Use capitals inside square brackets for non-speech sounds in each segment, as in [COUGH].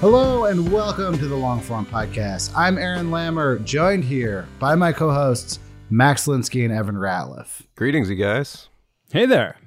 Hello and welcome to the Longform Podcast. I'm Aaron Lammer, joined here by my co-hosts Max Linsky and Evan Ratliff. Greetings, you guys. Hey there,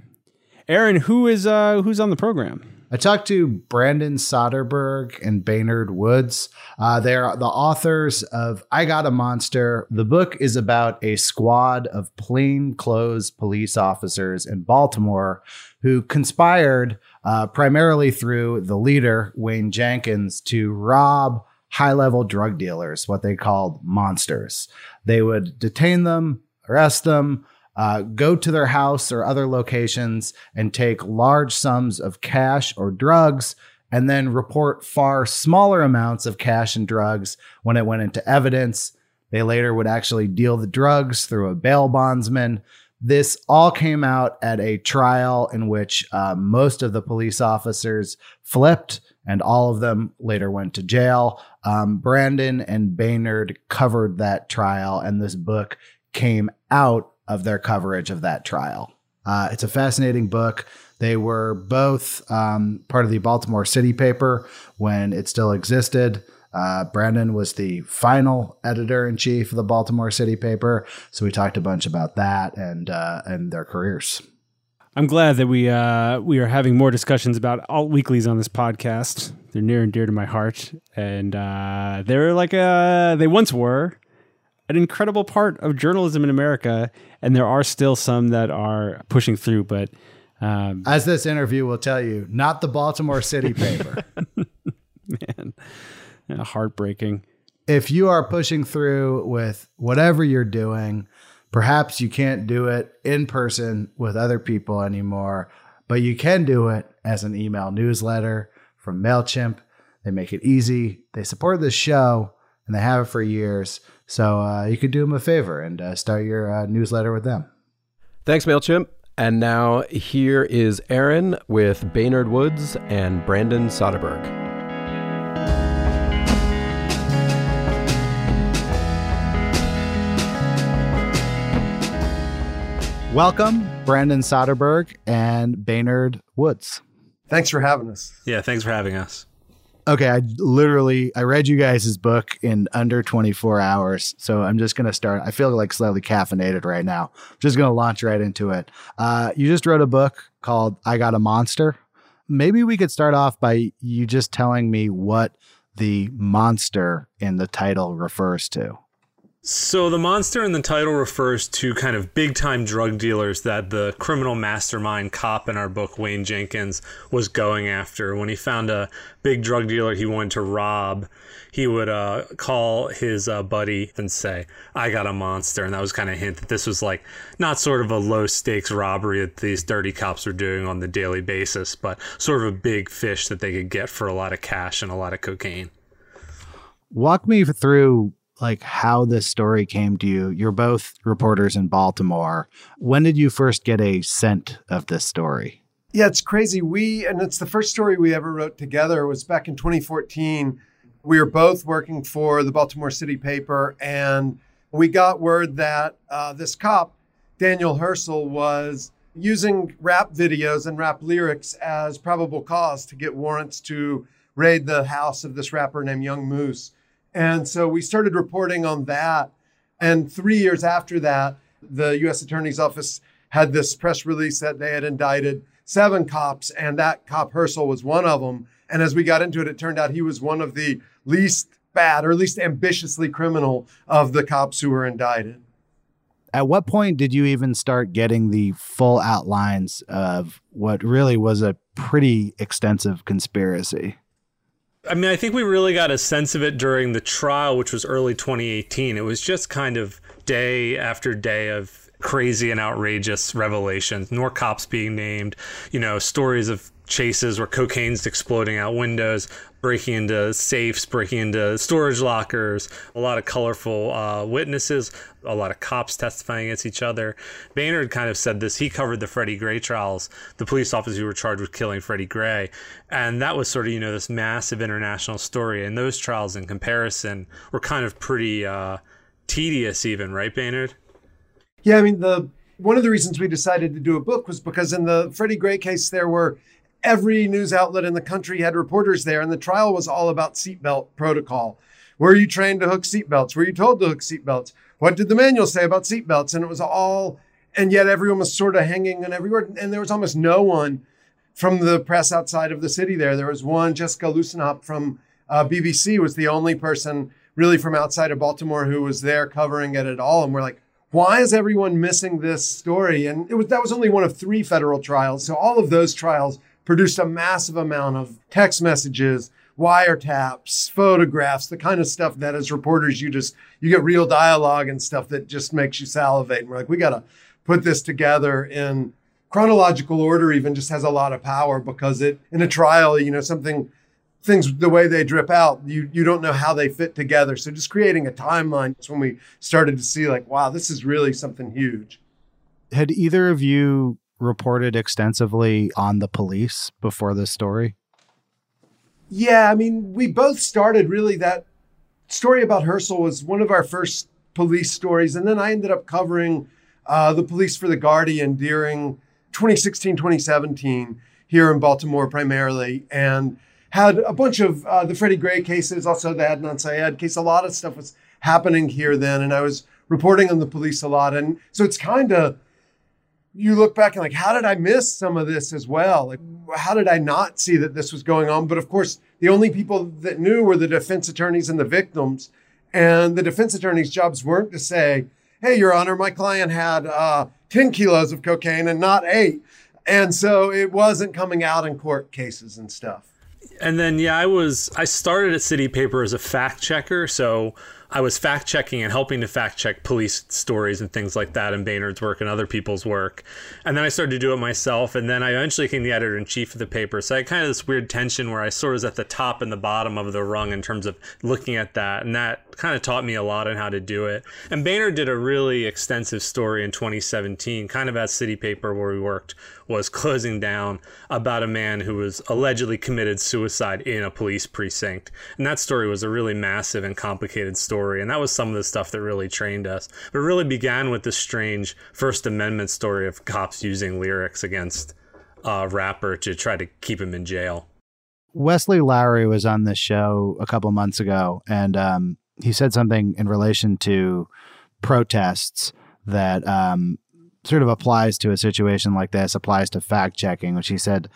Aaron. Who is uh who's on the program? I talked to Brandon Soderberg and Baynard Woods. Uh, they're the authors of I Got a Monster. The book is about a squad of plainclothes police officers in Baltimore who conspired uh, primarily through the leader, Wayne Jenkins, to rob high level drug dealers, what they called monsters. They would detain them, arrest them, uh, go to their house or other locations and take large sums of cash or drugs and then report far smaller amounts of cash and drugs when it went into evidence. They later would actually deal the drugs through a bail bondsman. This all came out at a trial in which uh, most of the police officers flipped and all of them later went to jail. Um, Brandon and Baynard covered that trial, and this book came out of their coverage of that trial. Uh, it's a fascinating book. They were both um, part of the Baltimore City paper when it still existed. Uh, Brandon was the final editor in chief of the Baltimore City paper, so we talked a bunch about that and uh, and their careers. I'm glad that we uh, we are having more discussions about alt weeklies on this podcast. They're near and dear to my heart, and uh, they're like a they once were an incredible part of journalism in America, and there are still some that are pushing through. But um, as this interview will tell you, not the Baltimore City [LAUGHS] paper. Man, yeah, heartbreaking. If you are pushing through with whatever you're doing, perhaps you can't do it in person with other people anymore, but you can do it as an email newsletter from MailChimp. They make it easy. They support this show and they have it for years. So uh, you could do them a favor and uh, start your uh, newsletter with them. Thanks, MailChimp. And now here is Aaron with Baynard Woods and Brandon Soderberg. Welcome, Brandon Soderberg and Baynard Woods. Thanks for having us. Yeah, thanks for having us. Okay, I literally I read you guys' book in under 24 hours. So I'm just gonna start. I feel like slightly caffeinated right now. I'm just gonna launch right into it. Uh, you just wrote a book called I Got a Monster. Maybe we could start off by you just telling me what the monster in the title refers to. So the monster in the title refers to kind of big time drug dealers that the criminal mastermind cop in our book Wayne Jenkins was going after. When he found a big drug dealer he wanted to rob, he would uh, call his uh, buddy and say, "I got a monster," and that was kind of a hint that this was like not sort of a low stakes robbery that these dirty cops were doing on the daily basis, but sort of a big fish that they could get for a lot of cash and a lot of cocaine. Walk me through like how this story came to you. You're both reporters in Baltimore. When did you first get a scent of this story? Yeah, it's crazy. We and it's the first story we ever wrote together was back in 2014. We were both working for the Baltimore City paper, and we got word that uh, this cop, Daniel Hersl was using rap videos and rap lyrics as probable cause to get warrants to raid the house of this rapper named Young Moose. And so we started reporting on that. And three years after that, the U.S. Attorney's Office had this press release that they had indicted seven cops, and that cop Hersl was one of them. And as we got into it, it turned out he was one of the least bad or least ambitiously criminal of the cops who were indicted. At what point did you even start getting the full outlines of what really was a pretty extensive conspiracy? I mean, I think we really got a sense of it during the trial, which was early 2018. It was just kind of day after day of crazy and outrageous revelations. More cops being named, you know, stories of chases where cocaine's exploding out windows, breaking into safes, breaking into storage lockers, a lot of colorful uh, witnesses, a lot of cops testifying against each other. Baynard kind of said this. He covered the Freddie Gray trials, the police officers who were charged with killing Freddie Gray. And that was sort of, you know, this massive international story. And those trials, in comparison, were kind of pretty uh, tedious, even, right, Baynard? Yeah, I mean, the one of the reasons we decided to do a book was because in the Freddie Gray case, there were every news outlet in the country had reporters there, and the trial was all about seatbelt protocol. Were you trained to hook seatbelts? Were you told to hook seatbelts? What did the manual say about seatbelts? And it was all, and yet everyone was sort of hanging on every word. And there was almost no one from the press outside of the city there. There was one, Jessica Lussenhop from uh, BBC was the only person really from outside of Baltimore who was there covering it at all. And we're like, why is everyone missing this story? And it was that was only one of three federal trials. So all of those trials produced a massive amount of text messages, wiretaps, photographs, the kind of stuff that as reporters you just you get real dialogue and stuff that just makes you salivate. And we're like, we gotta put this together in chronological order even just has a lot of power because it in a trial, you know, something things the way they drip out, you you don't know how they fit together. So just creating a timeline is when we started to see like, wow, this is really something huge. Had either of you reported extensively on the police before this story? Yeah, I mean, we both started really that story about Hersl was one of our first police stories. And then I ended up covering uh, the police for The Guardian during 2016, 2017 here in Baltimore primarily. And had a bunch of uh, the Freddie Gray cases, also the Adnan Syed case. A lot of stuff was happening here then. And I was reporting on the police a lot. And so it's kind of you look back and like, how did I miss some of this as well? Like, how did I not see that this was going on? But of course, the only people that knew were the defense attorneys and the victims. And the defense attorneys' jobs weren't to say, hey, Your Honor, my client had uh, 10 kilos of cocaine and not eight. And so it wasn't coming out in court cases and stuff. And then, yeah, I was, I started at City Paper as a fact checker. So I was fact checking and helping to fact check police stories and things like that in Baynard's work and other people's work. And then I started to do it myself. And then I eventually became the editor in chief of the paper. So I had kind of this weird tension where I sort of was at the top and the bottom of the rung in terms of looking at that. And that kind of taught me a lot on how to do it. And Baynard did a really extensive story in 2017, kind of at City Paper, where we worked, was closing down about a man who was allegedly committed suicide in a police precinct. And that story was a really massive and complicated story. And that was some of the stuff that really trained us. But really began with this strange First Amendment story of cops using lyrics against a rapper to try to keep him in jail. Wesley Lowery was on this show a couple months ago, and um, he said something in relation to protests that um, sort of applies to a situation like this, applies to fact checking, which he said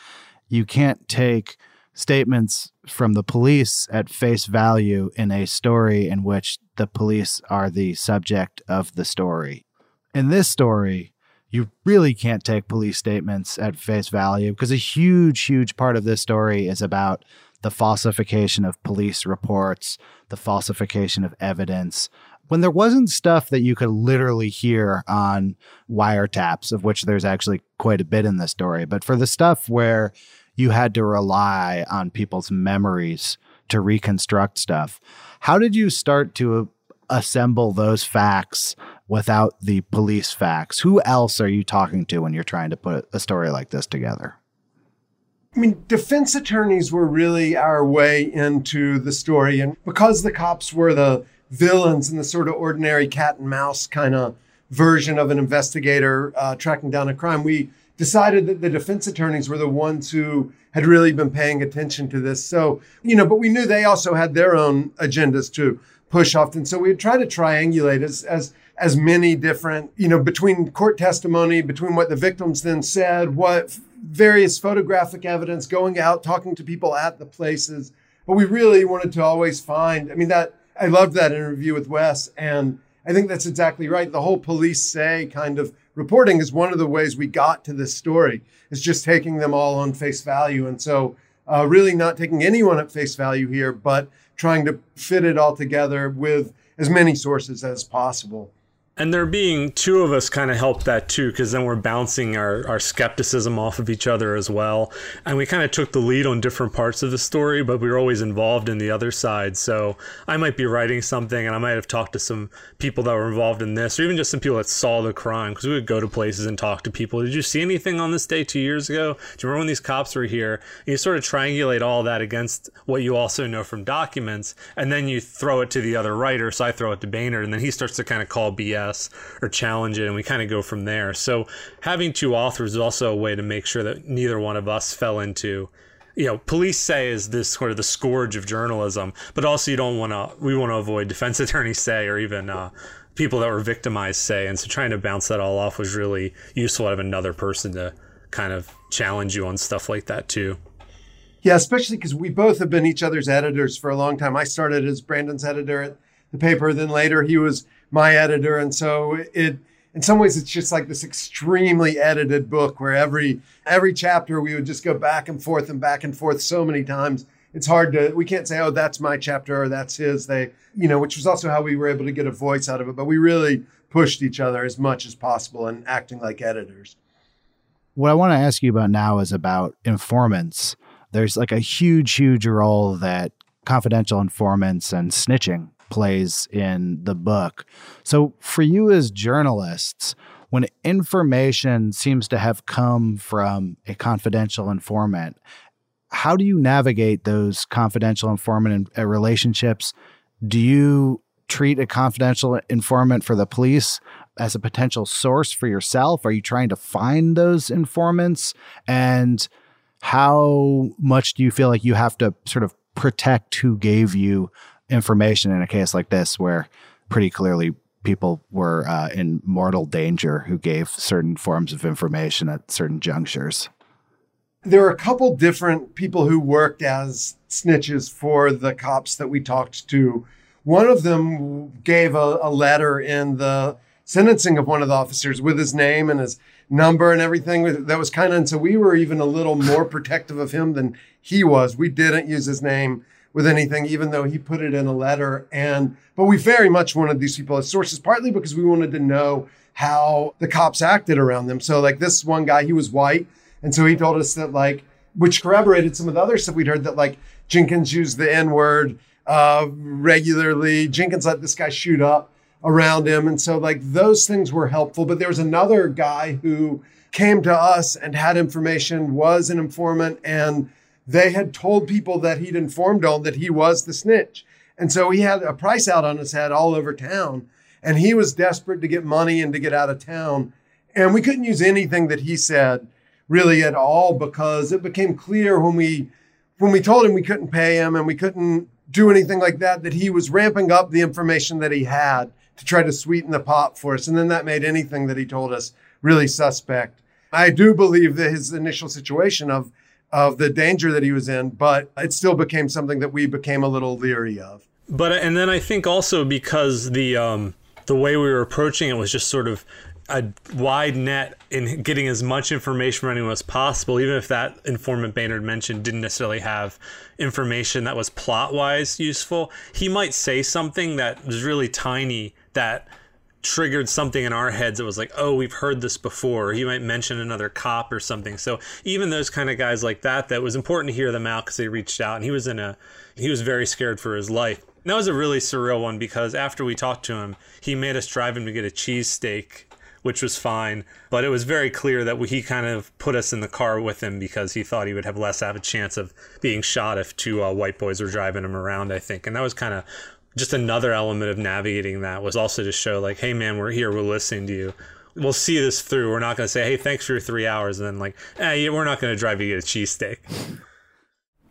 you can't take statements from the police at face value in a story in which the police are the subject of the story. In this story, you really can't take police statements at face value because a huge, huge part of this story is about the falsification of police reports, the falsification of evidence, when there wasn't stuff that you could literally hear on wiretaps, of which there's actually quite a bit in the story, but for the stuff where you had to rely on people's memories to reconstruct stuff, how did you start to assemble those facts without the police facts? Who else are you talking to when you're trying to put a story like this together? I mean, defense attorneys were really our way into the story. And because the cops were the villains and the sort of ordinary cat and mouse kind of version of an investigator uh, tracking down a crime, we decided that the defense attorneys were the ones who had really been paying attention to this. So, you know, but we knew they also had their own agendas to push off. And so we try to triangulate as, as, as many different, you know, between court testimony, between what the victims then said, what various photographic evidence, going out, talking to people at the places. But we really wanted to always find, I mean, that I loved that interview with Wes. And I think that's exactly right. The whole police say kind of reporting is one of the ways we got to this story is just taking them all on face value and so uh, really not taking anyone at face value here but trying to fit it all together with as many sources as possible and there being two of us kind of helped that too, because then we're bouncing our, our skepticism off of each other as well. And we kind of took the lead on different parts of the story, but we were always involved in the other side. So I might be writing something and I might have talked to some people that were involved in this, or even just some people that saw the crime, because we would go to places and talk to people. Did you see anything on this day two years ago? Do you remember when these cops were here? And you sort of triangulate all that against what you also know from documents, and then you throw it to the other writer. So I throw it to Baynard, and then he starts to kind of call BS or challenge it, and we kind of go from there. So having two authors is also a way to make sure that neither one of us fell into you know, police say is this sort of the scourge of journalism, but also you don't want to, we want to avoid defense [LAUGHS] attorneys say or even uh, people that were victimized say. And so trying to bounce that all off was really useful to have another person to kind of challenge you on stuff like that too. Yeah, especially because we both have been each other's editors for a long time. I started as Brandon's editor at the paper, then later he was my editor. And so it, in some ways, it's just like this extremely edited book where every every chapter we would just go back and forth and back and forth so many times. It's hard to we can't say, oh, that's my chapter or that's his. They, you know, which was also how we were able to get a voice out of it. But we really pushed each other as much as possible and acting like editors. What I want to ask you about now is about informants. There's like a huge, huge role that confidential informants and snitching plays in the book. So, for you as journalists, when information seems to have come from a confidential informant, how do you navigate those confidential informant uh, relationships? Do you treat a confidential informant for the police as a potential source for yourself? Are you trying to find those informants? And how much do you feel like you have to sort of protect who gave you information in a case like this where pretty clearly people were uh, in mortal danger who gave certain forms of information at certain junctures. There are a couple different people who worked as snitches for the cops that we talked to. One of them gave a, a letter in the sentencing of one of the officers with his name and his number and everything. That was kind of, and so we were even a little more protective of him than he was. We didn't use his name with anything, even though he put it in a letter. And but we very much wanted these people as sources, partly because we wanted to know how the cops acted around them. So like this one guy, he was white, and so he told us that like, which corroborated some of the other stuff we'd heard that like Jenkins used the N word uh, regularly. Jenkins let this guy shoot up around him, and so like those things were helpful. But there was another guy who came to us and had information, was an informant, and they had told people that he'd informed on that he was the snitch. And so he had a price out on his head all over town. And he was desperate to get money and to get out of town. And we couldn't use anything that he said really at all because it became clear when we when we told him we couldn't pay him and we couldn't do anything like that that he was ramping up the information that he had to try to sweeten the pot for us and then that made anything that he told us really suspect i do believe that his initial situation of of the danger that he was in, but it still became something that we became a little leery of. But and then I think also because the um, the way we were approaching it was just sort of a wide net in getting as much information from anyone as possible, even if that informant Baynard mentioned didn't necessarily have information that was plot wise useful. He might say something that was really tiny that triggered something in our heads that was like, oh, we've heard this before. Or he might mention another cop or something. So even those kind of guys like that, that was important to hear them out because they reached out and he was in a, he was very scared for his life. And that was a really surreal one because after we talked to him, he made us drive him to get a cheesesteak, which was fine. But it was very clear that he kind of put us in the car with him because he thought he would have less of a chance of being shot if two uh, white boys were driving him around, I think. And that was kind of just another element of navigating that was also to show like, hey man, we're here, we're listening to you. We'll see this through. We're not going to say, hey, thanks for your three hours, and then like, eh, we're not going to drive you to a cheesesteak.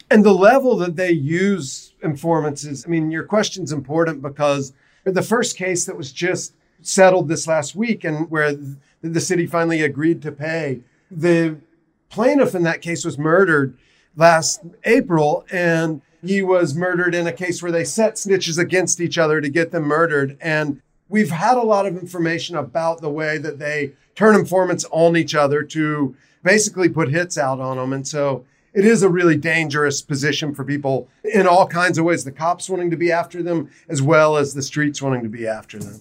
And the level that they use informants is, I mean, your question's important because the first case that was just settled this last week and where the city finally agreed to pay, the plaintiff in that case was murdered last April and he was murdered in a case where they set snitches against each other to get them murdered. And we've had a lot of information about the way that they turn informants on each other to basically put hits out on them. And so it is a really dangerous position for people in all kinds of ways the cops wanting to be after them, as well as the streets wanting to be after them.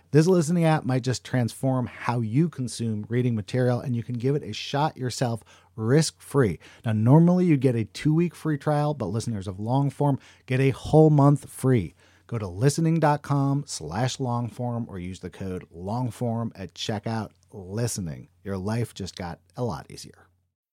This listening app might just transform how you consume reading material, and you can give it a shot yourself risk free. Now, normally you get a two week free trial, but listeners of Longform get a whole month free. Go to listening.com slash longform or use the code longform at checkout. Listening. Your life just got a lot easier.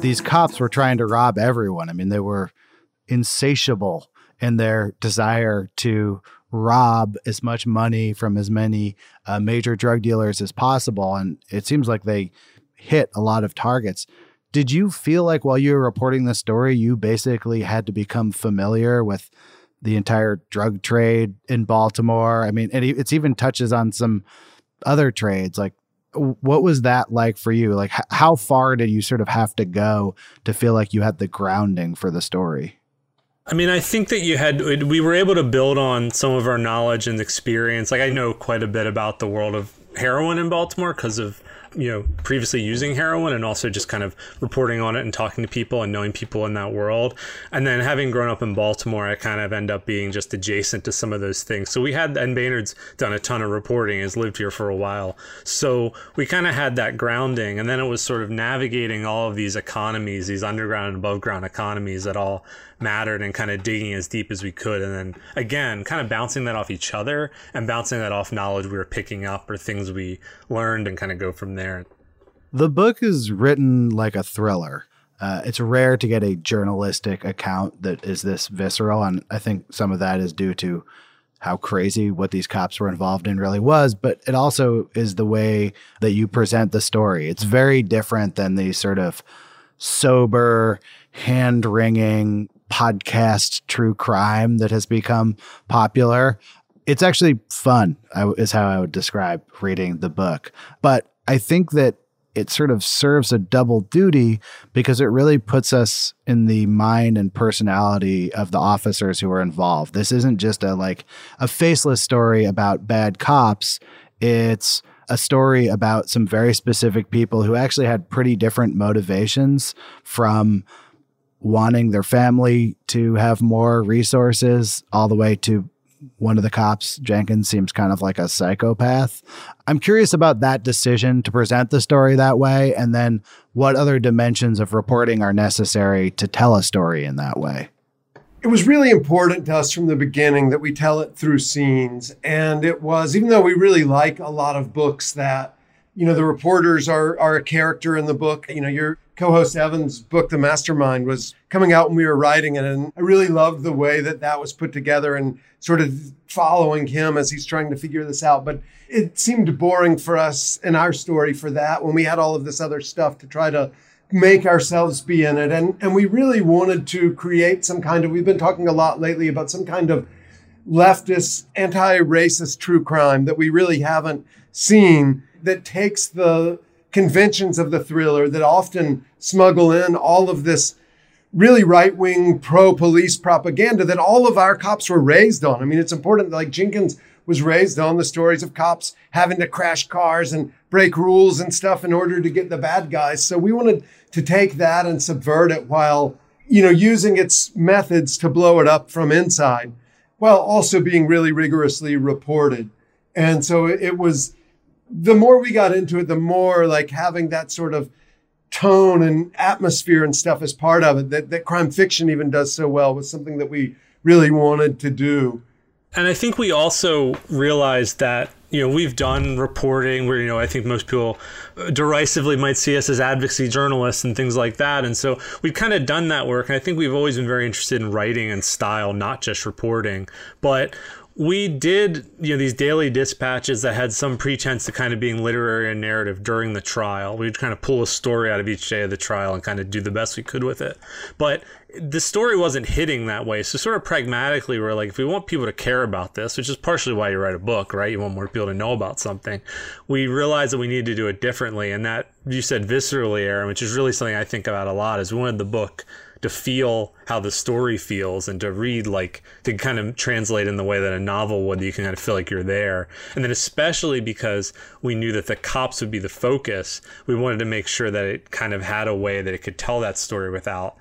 these cops were trying to rob everyone. I mean, they were insatiable in their desire to rob as much money from as many uh, major drug dealers as possible. And it seems like they hit a lot of targets. Did you feel like while you were reporting this story, you basically had to become familiar with the entire drug trade in Baltimore? I mean, it, it's even touches on some other trades like what was that like for you? Like, h- how far did you sort of have to go to feel like you had the grounding for the story? I mean, I think that you had, we were able to build on some of our knowledge and experience. Like, I know quite a bit about the world of heroin in Baltimore because of you know, previously using heroin and also just kind of reporting on it and talking to people and knowing people in that world. And then having grown up in Baltimore, I kind of end up being just adjacent to some of those things. So we had, and Baynard's done a ton of reporting, has lived here for a while. So we kind of had that grounding. And then it was sort of navigating all of these economies, these underground and above ground economies that all mattered and kind of digging as deep as we could. And then again, kind of bouncing that off each other and bouncing that off knowledge we were picking up or things we learned and kind of go from there. The book is written like a thriller. Uh, it's rare to get a journalistic account that is this visceral. And I think some of that is due to how crazy what these cops were involved in really was, but it also is the way that you present the story. It's very different than the sort of sober, hand wringing podcast true crime that has become popular. It's actually fun, is how I would describe reading the book. But I think that it sort of serves a double duty because it really puts us in the mind and personality of the officers who are involved. This isn't just a like a faceless story about bad cops. It's a story about some very specific people who actually had pretty different motivations from wanting their family to have more resources all the way to one of the cops, Jenkins, seems kind of like a psychopath. I'm curious about that decision to present the story that way, and then what other dimensions of reporting are necessary to tell a story in that way. It was really important to us from the beginning that we tell it through scenes. And it was, even though we really like a lot of books that, you know, the reporters are, are a character in the book, you know, you're co-host Evan's book, The Mastermind, was coming out when we were writing it, and I really loved the way that that was put together and sort of following him as he's trying to figure this out. But it seemed boring for us in our story for that when we had all of this other stuff to try to make ourselves be in it, and and we really wanted to create some kind of. We've been talking a lot lately about some kind of leftist, anti-racist true crime that we really haven't seen that takes the conventions of the thriller that often smuggle in all of this really right wing pro police propaganda that all of our cops were raised on. I mean, it's important, like Jenkins was raised on the stories of cops having to crash cars and break rules and stuff in order to get the bad guys. So we wanted to take that and subvert it while, you know, using its methods to blow it up from inside while also being really rigorously reported. And so it was the more we got into it, the more like having that sort of tone and atmosphere and stuff as part of it that, that crime fiction even does so well was something that we really wanted to do. And I think we also realized that you know we've done reporting where you know I think most people derisively might see us as advocacy journalists and things like that, and so we've kind of done that work. And I think we've always been very interested in writing and style, not just reporting. But we did you know these daily dispatches that had some pretense to kind of being literary and narrative during the trial. We'd kind of pull a story out of each day of the trial and kind of do the best we could with it. But the story wasn't hitting that way. So sort of pragmatically we're like if we want people to care about this which is partially why you write a book right? You want more people to know about something. We realized that we needed to do it differently. And that you said viscerally aaron which is really something i think about a lot is we wanted the book to feel how the story feels and to read like to kind of translate in the way that a novel would you can kind of feel like you're there. And then especially because we knew that the cops would be the focus we wanted to make sure that it kind of had a way that it could tell that story without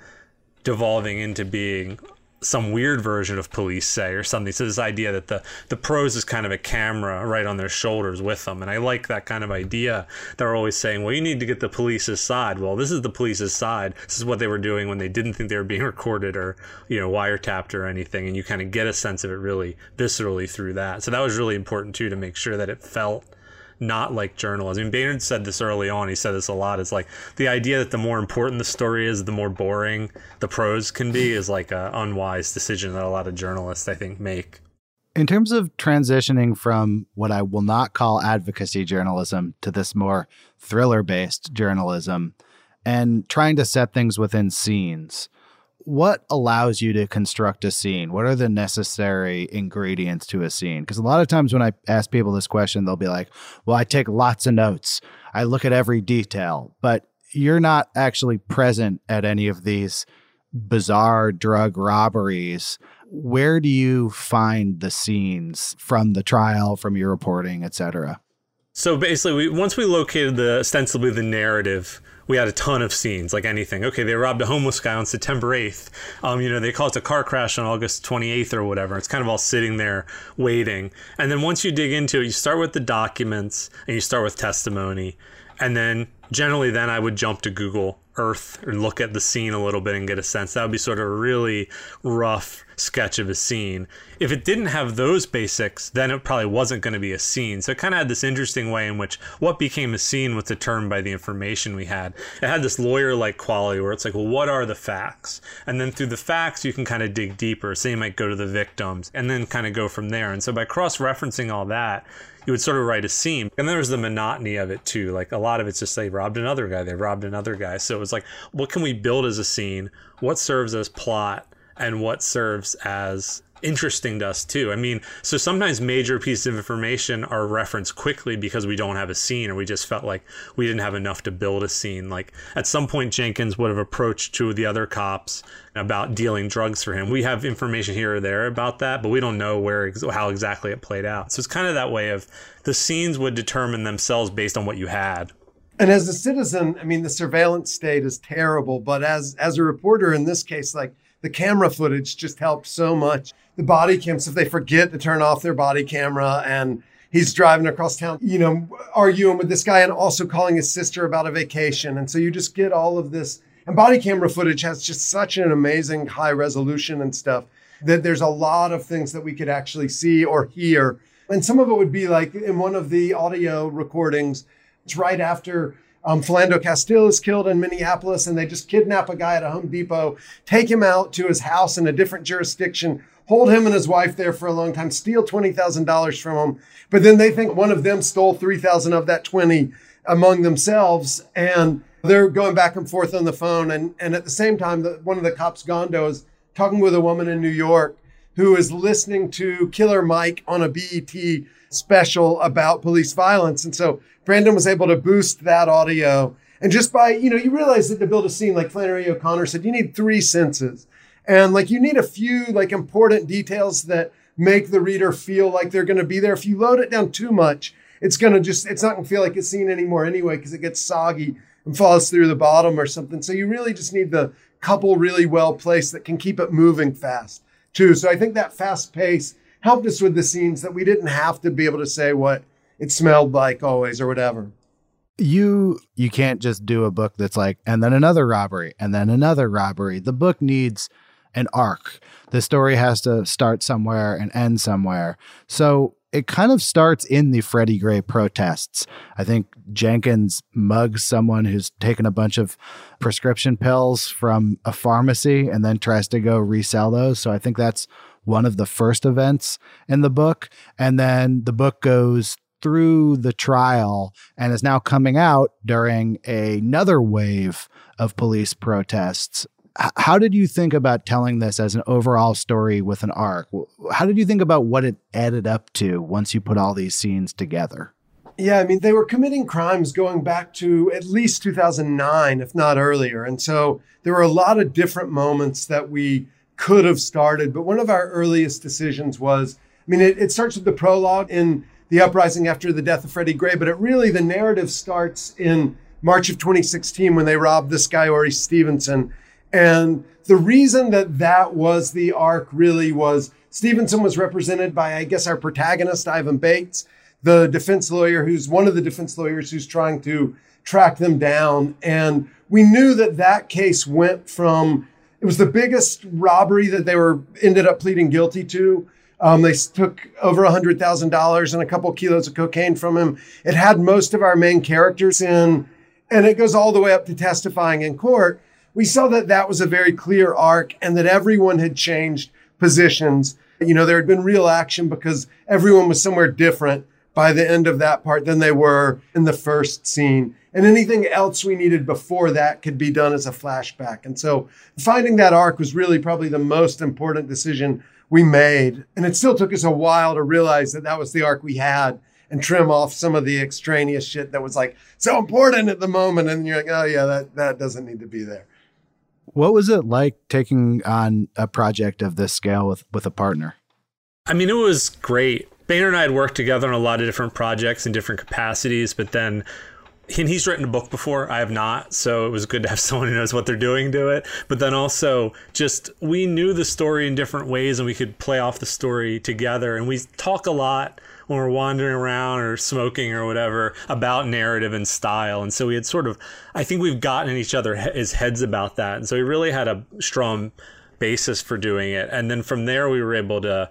devolving into being some weird version of police say or something. So this idea that the the prose is kind of a camera right on their shoulders with them. And i like that kind of idea they're always saying well you need to get the police's side. Well this is the police's side. This is what they were doing when they didn't think they were being [LAUGHS] recorded or you know wiretapped or anything. And you kind of get a sense of it really viscerally through that. So that was really important too to make sure that it felt not like journalism. I mean, Baynard said this early on. He said this a lot. It's like the idea that the more important the story is, the more boring the prose can be is like an unwise decision that a lot of journalists, I think, make. In terms of transitioning from what I will not call advocacy journalism to this more thriller based journalism and trying to set things within scenes, what allows you to construct a scene? What are the necessary ingredients to a scene? Because a lot of times when I ask people this question, they'll be like, well, I take lots of notes, I look at every detail, but you're not actually present at any of these bizarre drug robberies. Where do you find the scenes from the trial, from your reporting, et cetera? So basically, we, once we located the ostensibly the narrative, we had a ton of scenes, like anything. Okay, they robbed a homeless guy on September 8th. Um, you know, they caused a car crash on August 28th or whatever. It's kind of all sitting there waiting. And then once you dig into it, you start with the documents and you start with testimony. And then generally, then I would jump to Google Earth or look at the scene a little bit and get a sense. That would be sort of a really rough sketch of a scene. If it didn't have those basics, then it probably wasn't going to be a scene. So it kind of had this interesting way in which what became a scene was determined by the information we had. It had this lawyer like quality where it's like, well, what are the facts? And then through the facts, you can kind of dig deeper. So you might go to the victims and then kind of go from there. And so by cross referencing all that, you would sort of write a scene. And then there's the monotony of it too. Like a lot of it's just they robbed another guy, they robbed another guy. So it was like, what can we build as a scene? What serves as plot? And what serves as interesting to us too. I mean, so sometimes major pieces of information are referenced quickly because we don't have a scene or we just felt like we didn't have enough to build a scene. Like at some point Jenkins would have approached two of the other cops about dealing drugs for him. We have information here or there about that, but we don't know where how exactly it played out. So it's kind of that way of the scenes would determine themselves based on what you had. And as a citizen, I mean the surveillance state is terrible, but as as a reporter in this case like the camera footage just helped so much. The body cams, if they forget to turn off their body camera and he's driving across town, you know, arguing with this guy and also calling his sister about a vacation. And so you just get all of this. And body camera footage has just such an amazing high resolution and stuff that there's a lot of things that we could actually see or hear. And some of it would be like in one of the audio recordings, it's right after um, Philando Castile is killed in Minneapolis, and they just kidnap a guy at a Home Depot, take him out to his house in a different jurisdiction, hold him and his wife there for a long time, steal twenty thousand dollars from him. But then they think one of them stole three thousand of that twenty among themselves, and they're going back and forth on the phone. And and at the same time, the, one of the cops, Gondo, is talking with a woman in New York who is listening to Killer Mike on a BET special about police violence. And so Brandon was able to boost that audio. And just by, you know, you realize that to build a scene, like Flannery O'Connor said, you need three senses. And like you need a few like important details that make the reader feel like they're going to be there. If you load it down too much, it's going to just, it's not going to feel like a scene anymore anyway, because it gets soggy and falls through the bottom or something. So you really just need the couple really well placed that can keep it moving fast too. So I think that fast pace helped us with the scenes that we didn't have to be able to say what it smelled like always or whatever. You you can't just do a book that's like and then another robbery and then another robbery. The book needs an arc. The story has to start somewhere and end somewhere. So it kind of starts in the Freddie Gray protests. I think Jenkins mugs someone who's taken a bunch of prescription pills from a pharmacy and then tries to go resell those. So I think that's one of the first events in the book. And then the book goes through the trial and is now coming out during another wave of police protests. How did you think about telling this as an overall story with an arc? How did you think about what it added up to once you put all these scenes together? Yeah, I mean, they were committing crimes going back to at least 2009, if not earlier. And so there were a lot of different moments that we could have started. But one of our earliest decisions was I mean, it, it starts with the prologue in the uprising after the death of Freddie Gray, but it really, the narrative starts in March of 2016 when they robbed this guy, Ori Stevenson. And the reason that that was the arc really was Stevenson was represented by, I guess, our protagonist, Ivan Bates, the defense lawyer who's one of the defense lawyers who's trying to track them down. And we knew that that case went from it was the biggest robbery that they were ended up pleading guilty to. Um, they took over $100,000 and a couple kilos of cocaine from him. It had most of our main characters in, and it goes all the way up to testifying in court. We saw that that was a very clear arc and that everyone had changed positions. You know, there had been real action because everyone was somewhere different by the end of that part than they were in the first scene. And anything else we needed before that could be done as a flashback. And so finding that arc was really probably the most important decision we made. And it still took us a while to realize that that was the arc we had and trim off some of the extraneous shit that was like so important at the moment. And you're like, oh, yeah, that, that doesn't need to be there. What was it like taking on a project of this scale with, with a partner? I mean, it was great Baynard and I had worked together on a lot of different projects in different capacities, but then and he's written a book before. I have not, so it was good to have [LAUGHS] someone who knows what they're doing do it. But then also, just we knew the story in different ways, and we could play off the story together. And we talk a lot when we're wandering around or smoking or whatever about narrative and style. And so we had sort of, I think we've gotten in each other's heads about that. And so we really had a strong basis for doing it. And then from there, we were able to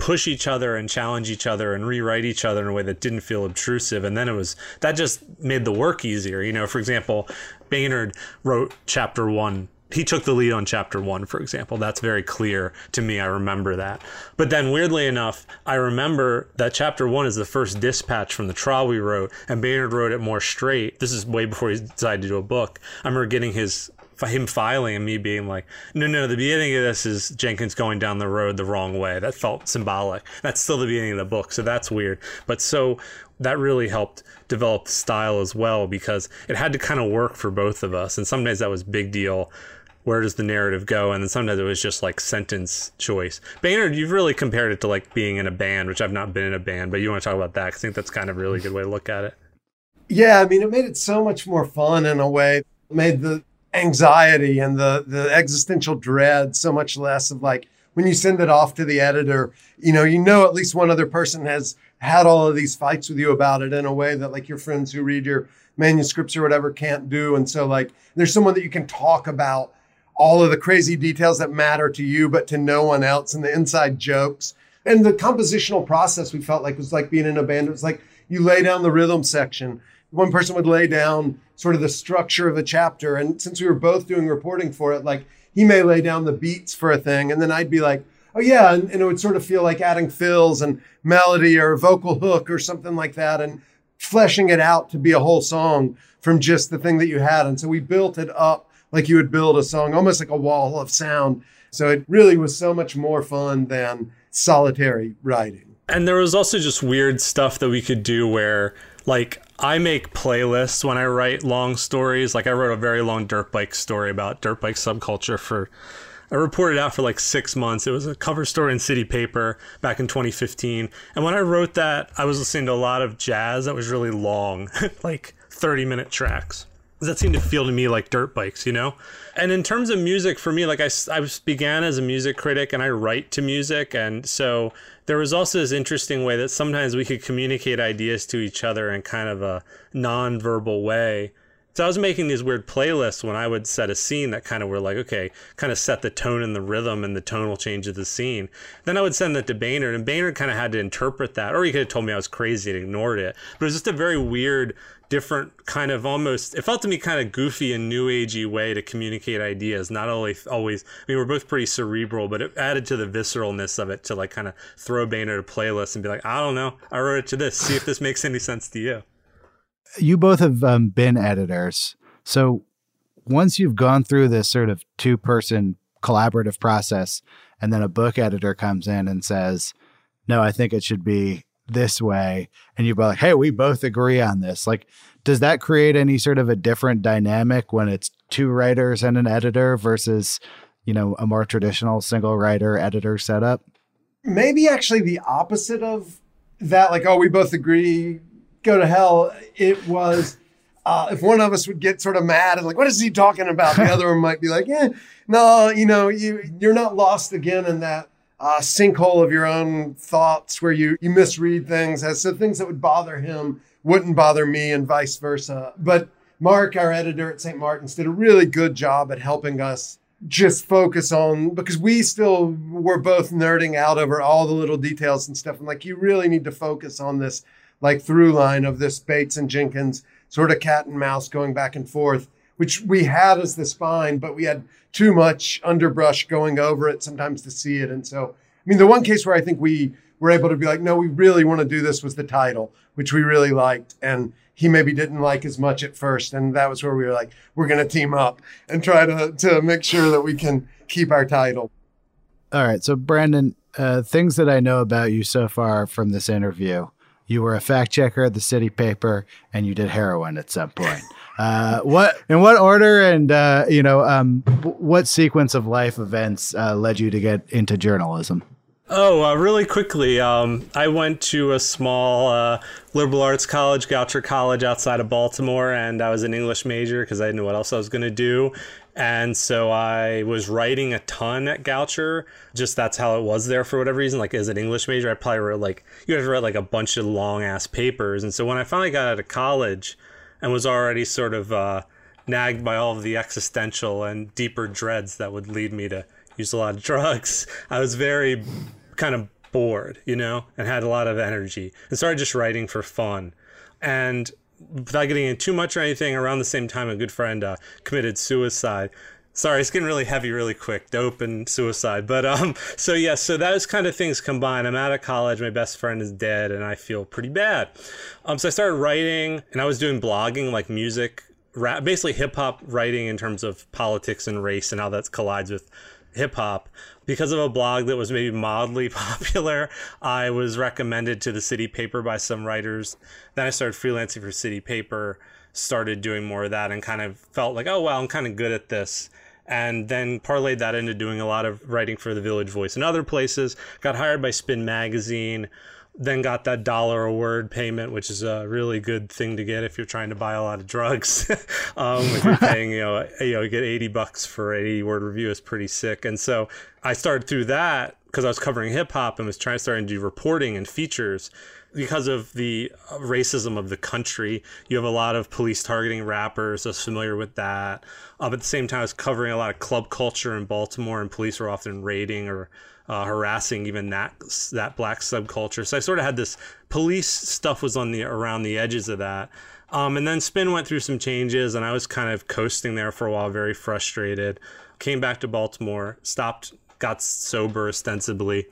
push each other and challenge each other and rewrite each other in a way that didn't feel obtrusive. And then it was that just made the work easier. You know, for example, Baynard wrote chapter one. He took the lead on chapter one, for example. That's very clear to me. I remember that. But then, weirdly enough, I remember that chapter one is the first dispatch from the trial we wrote, and Baynard wrote it more straight. This is way before he decided to do a book. I remember getting his him filing and me being like, no, no, the beginning of this is Jenkins going down the road the wrong way. That felt symbolic. That's still the beginning of the book, so that's weird. But so that really helped develop the style as well because it had to kind of work for both of us. And sometimes that was big deal. Where does the narrative go? And then sometimes it was just like sentence choice. Baynard, you've really compared it to like being in a band, which I've not been in a band, but you want to talk about that? I think that's kind of a really good way to look at it. Yeah, I mean, it made it so much more fun in a way. It made the anxiety and the the existential dread so much less of like when you send it off to the editor you know you know at least one other person has had all of these fights with you about it in a way that like your friends who read your manuscripts or whatever can't do. And so like there's someone that you can talk about all of the crazy details that matter to you but to no one else and the inside jokes. And the compositional process we felt like was like being in a band. It was like you lay down the rhythm section one person would lay down sort of the structure of a chapter. And since we were both doing reporting for it, like he may lay down the beats for a thing, and then I'd be like, oh yeah, and, and it would sort of feel like adding fills and melody or a vocal hook or something like that, and fleshing it out to be a whole song from just the thing that you had. And so we built it up like you would build a song, almost like a wall of sound. So it really was so much more fun than solitary writing. And there was also just weird stuff that we could do where like I make playlists when I write long stories. Like I wrote a very long dirt bike story about dirt bike subculture for I reported out for like six months. It was a cover story in City Paper back in 2015. And when I wrote that, I was listening to a lot of jazz that was really long, [LAUGHS] like 30 minute tracks. That seemed to feel to me like dirt bikes, you know? And in terms of music, for me, like I, I began as a music critic and I write to music. And so there was also this interesting way that sometimes we could communicate ideas to each other in kind of a non-verbal way. So I was making these weird playlists when I would set a scene that kind of were like, okay, kind of set the tone and the rhythm and the tonal change of the scene. Then I would send that to Baynard, and Baynard kind of had to interpret that, or he could have told me I was crazy and ignored it. But it was just a very weird different kind of almost it felt to me kind of goofy and new agey way to communicate ideas not only always i mean we're both pretty cerebral but it added to the visceralness of it to like kind of throw Baynard a playlist and be like i don't know i wrote it to this see if this makes any sense to you you both have um, been editors. So once you've gone through this sort of two person collaborative process and then a book editor comes in and says no i think it should be this way and you're like hey we both agree on this like does that create any sort of a different dynamic when it's two writers and an editor versus you know a more traditional single writer editor setup? Maybe actually the opposite of that like oh we both agree go to hell it was uh, if one of us would get sort of mad and like what is he talking about the other one might be like yeah no you know you you're not lost again in that uh, sinkhole of your own thoughts where you you misread things as so things that would bother him wouldn't bother me and vice versa. But Mark, our editor at St. Martin's, did a really good job at helping us just focus on because we still were both nerding out over all the little details and stuff. And like, you really need to focus on this like through line of this Bates and Jenkins sort of cat and mouse going back and forth, which we had as the spine, but we had too much underbrush going over it sometimes to see it. And so, I mean, the one case where I think we were able to be like, no, we really want to do this was the title, which we really liked. And he maybe didn't like as much at first. And that was where we were like, we're going to team up and try to, to make sure that we can keep our title. All right. So, Brandon, uh, things that I know about you so far from this interview you were a fact checker at the city paper and you did heroin at some point. Uh, what in what order and uh, you know um, what sequence of life events uh, led you to get into journalism? Oh, uh, really quickly, um, I went to a small uh, liberal arts college, Goucher College, outside of Baltimore, and I was an English major because I didn't know what else I was going to do. And so I was writing a ton at Goucher. Just that's how it was there for whatever reason. Like as an English major, I probably wrote like you to write like a bunch of long ass papers. And so when I finally got out of college and was already sort of uh, nagged by all of the existential and deeper dreads that would lead me to use a lot of [LAUGHS] drugs, I was very kind of bored, you know, and had a lot of energy and started just writing for fun. And without getting in too much or anything, around the same time, a good friend uh, committed suicide. Sorry, it's getting really heavy really quick, dope and suicide. But um, [LAUGHS] so yeah, so those kind of things combined. I'm out of college, my best friend is dead, and I feel pretty bad. Um, so I started writing, and I was doing blogging, like music, rap, basically hip hop writing in terms of politics and race and how that collides with hip hop. Because of a blog that was maybe mildly [LAUGHS] popular, I was recommended to the City Paper by some writers. Then I started freelancing for City Paper, started doing more of that, and kind of felt like, oh, well, I'm kind of good at this. And then parlayed that into doing a lot of writing for the Village Voice and other places. Got hired by Spin Magazine then got that dollar a word payment, which is a really good thing to get if you're trying to buy a lot of drugs. [LAUGHS] um, if you're [LAUGHS] paying, you know, you know, get 80 bucks for an 80 word review is pretty sick. And so I started through that because I was covering hip hop and was trying to start to do reporting and features. Because of the racism of the country, you have a lot of police targeting rappers. I was familiar with that. Um, at the same time, I was covering a lot of club culture in Baltimore, and police were often raiding or uh, harassing even that that black subculture. So I sort of had this police stuff was on the around the edges of that. Um, and then Spin went through some changes, and I was kind of coasting there for a while, very frustrated. Came back to Baltimore, stopped, got sober ostensibly.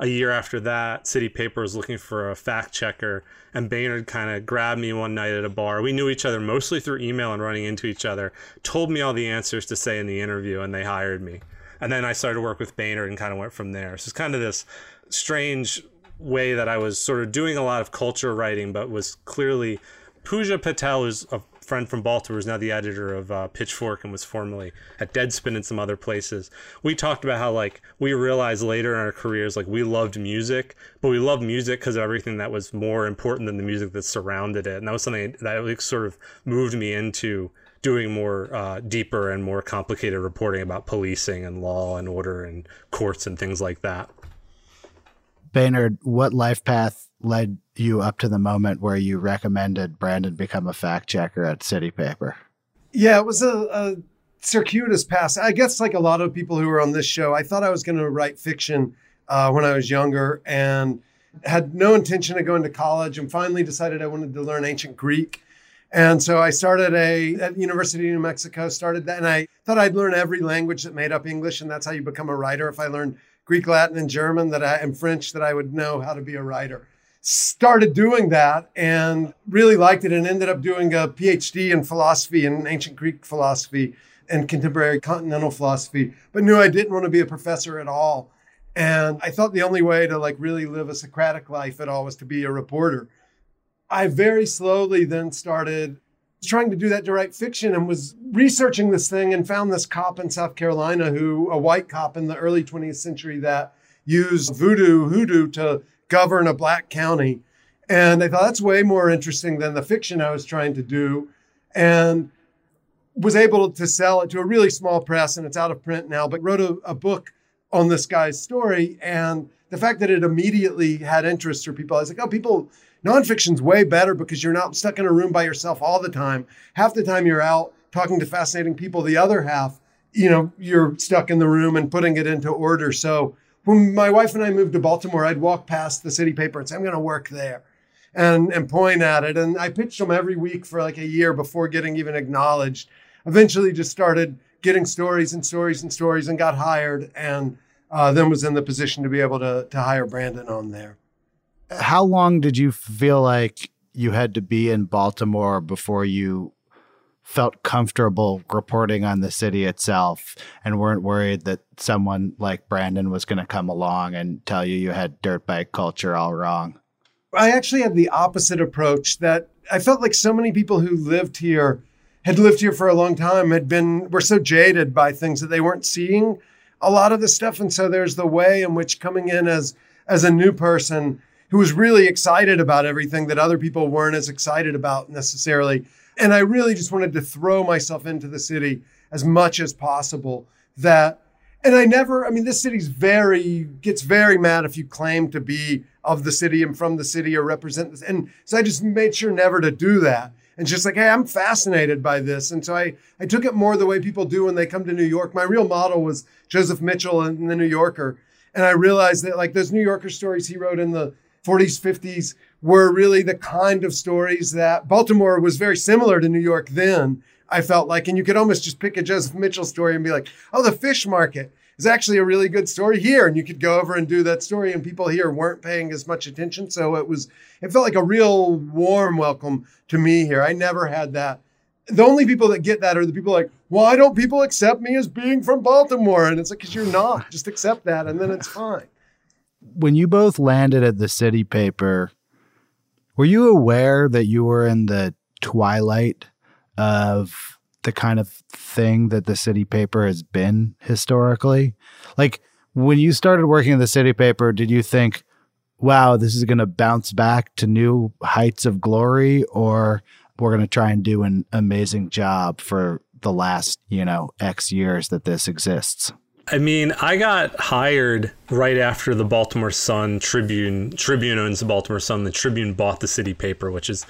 A year after that, City Paper was looking for a fact checker, and Baynard kind of grabbed me one night at a bar. We knew each other mostly through email and running into each other, told me all the answers to say in the interview, and they hired me and then I started to work with Baynard and kind of went from there. So it's kind of this strange way that I was sort of doing a lot of culture writing, but was clearly Puja Patel, who's a friend from Baltimore, is now the editor of uh, Pitchfork and was formerly at Deadspin and some other places. We talked about how like we realized later in our careers like we loved music, but we loved music because of everything that was more important than the music that surrounded it, and that was something that like, sort of moved me into doing more uh, deeper and more complicated reporting about policing and law and order and courts and things like that. Baynard, what life path led you up to the moment where you recommended Brandon become a fact checker at City Paper? Yeah, it was a, a circuitous path. I guess, like a lot of people who are on this show, I thought I was going to write fiction uh, when I was younger and had no intention of going to college and finally decided I wanted to learn ancient Greek and so I started a at University of New Mexico, started that, and I thought I'd learn every language that made up English, and that's how you become a writer. If I learned Greek, Latin, and German, that I and French, that I would know how to be a writer. Started doing that and really liked it, and ended up doing a PhD in philosophy in ancient Greek philosophy and contemporary continental philosophy, but knew I didn't want to be a professor at all. And I thought the only way to like really live a Socratic life at all was to be a reporter. I very slowly then started trying to do that write fiction and was researching this thing and found this cop in South Carolina who, a white cop in the early 20th century that used voodoo, hoodoo to govern a black county. And I thought that's way more interesting than the fiction I was trying to do. And was able to sell it to a really small press and it's out of print now, but wrote a, a book on this guy's story. And the fact that it immediately had interest for people, I was like, oh, people Nonfiction's way better because you're not stuck in a room by yourself all the time. Half the time you're out talking to fascinating people. The other half, you know, you're stuck in the room and putting it into order. So when my wife and I moved to Baltimore, I'd walk past the city paper and say, I'm going to work there and, and point at it. And I pitched them every week for like a year before getting even acknowledged. Eventually just started getting stories and stories and stories and got hired and uh, then was in the position to be able to, to hire Brandon on there how long did you feel like you had to be in Baltimore before you felt comfortable reporting on the city itself and weren't worried that someone like Brandon was going to come along and tell you you had dirt bike culture all wrong? I actually had the opposite approach that I felt like so many people who lived here had lived here for a long time had been were so jaded by things that they weren't seeing a lot of the stuff. And so there's the way in which coming in as as a new person who was really excited about everything that other people weren't as excited about necessarily. And I really just wanted to throw myself into the city as much as possible. That and I never, I mean, this city's very gets very mad if you claim to be of the city and from the city or represent this. And so I just made sure never to do that. And just like, hey, I'm fascinated by this. And so I, I took it more the way people do when they come to New York. My real model was Joseph Mitchell in the New Yorker. And I realized that like those New Yorker stories he wrote in the 40s, 50s were really the kind of stories that Baltimore was very similar to New York then. I felt like, and you could almost just pick a Joseph Mitchell story and be like, oh, the fish market is actually a really good story here. And you could go over and do that story, and people here weren't paying as much attention. So it was, it felt like a real warm welcome to me here. I never had that. The only people that get that are the people like, why don't people accept me as being from Baltimore? And it's like, because you're not. Just accept that, and then it's fine. When you both landed at the city paper, were you aware that you were in the twilight of the kind of thing that the city paper has been historically. Like when you started working at the city paper, did you think, wow, this is going to bounce back to new heights of glory, or we're going to try and do an amazing job for the last, you know, X years that this exists? I mean, I got hired right after the Baltimore Sun Tribune. Tribune owns the Baltimore Sun. The Tribune bought the city paper, which is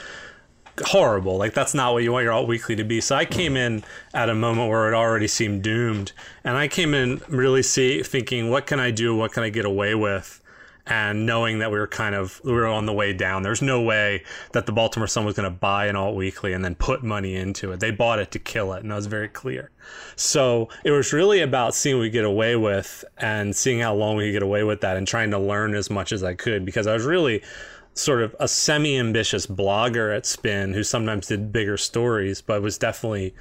horrible. Like that's not what you want your alt weekly to be. So I came in at a moment where it already seemed doomed, and I came in really see thinking, what can I do? What can I get away with? And knowing that we were kind of we were on the way down, there's no way that the Baltimore Sun was going to buy an alt weekly and then put money into it. They bought it to kill it, and that was very clear. So it was really about seeing what we get away with and seeing how long we could get away with that, and trying to learn as much as I could because I was really sort of a semi-ambitious blogger at Spin who sometimes did bigger stories, but was definitely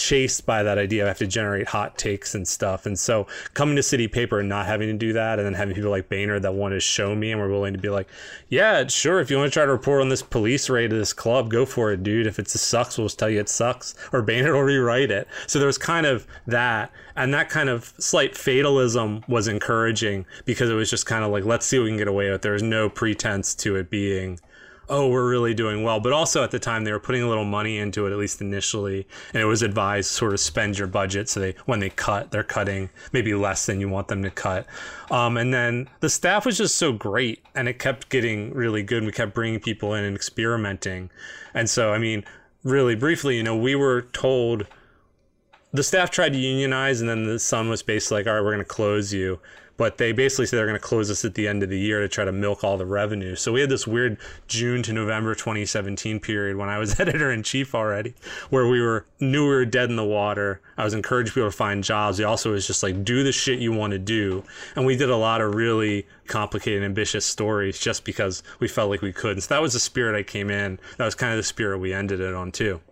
chased by that idea of have to generate hot takes and stuff. And so coming to City Paper and not having to do that, and then having people like Baynard that want to show me and we're willing to be like, yeah, sure, if you want to try to report on this police raid of this club, go for it, dude. If it sucks, we'll just tell you it sucks, or Baynard [LAUGHS] will rewrite it. So there was kind of that. And that kind of slight fatalism was encouraging because it was just kind of like, let's see what we can get away with. There was no pretense to it being oh, we're really doing well. But also at the time, they were putting a little money into it, at least initially. And it was advised sort of spend your budget. So they, when they cut, they're cutting maybe less than you want them to cut. Um, and then the staff was just so great and it kept getting really good. We kept bringing people in and experimenting. And so, I mean, really briefly, you know, we were told the staff tried to unionize and then the Sun was basically like, all right, we're going to close you but they basically said they're going to close us at the end of the year to try to milk all the revenue. So we had this weird June to November 2017 period when I was [LAUGHS] editor in chief already, where we were knew we were dead in the water. I was encouraging people to find jobs. He also was just like, do the shit you want to do. And we did a lot of really complicated, ambitious stories just because we felt like we could. And so that was the spirit I came in. That was kind of the spirit we ended it on too.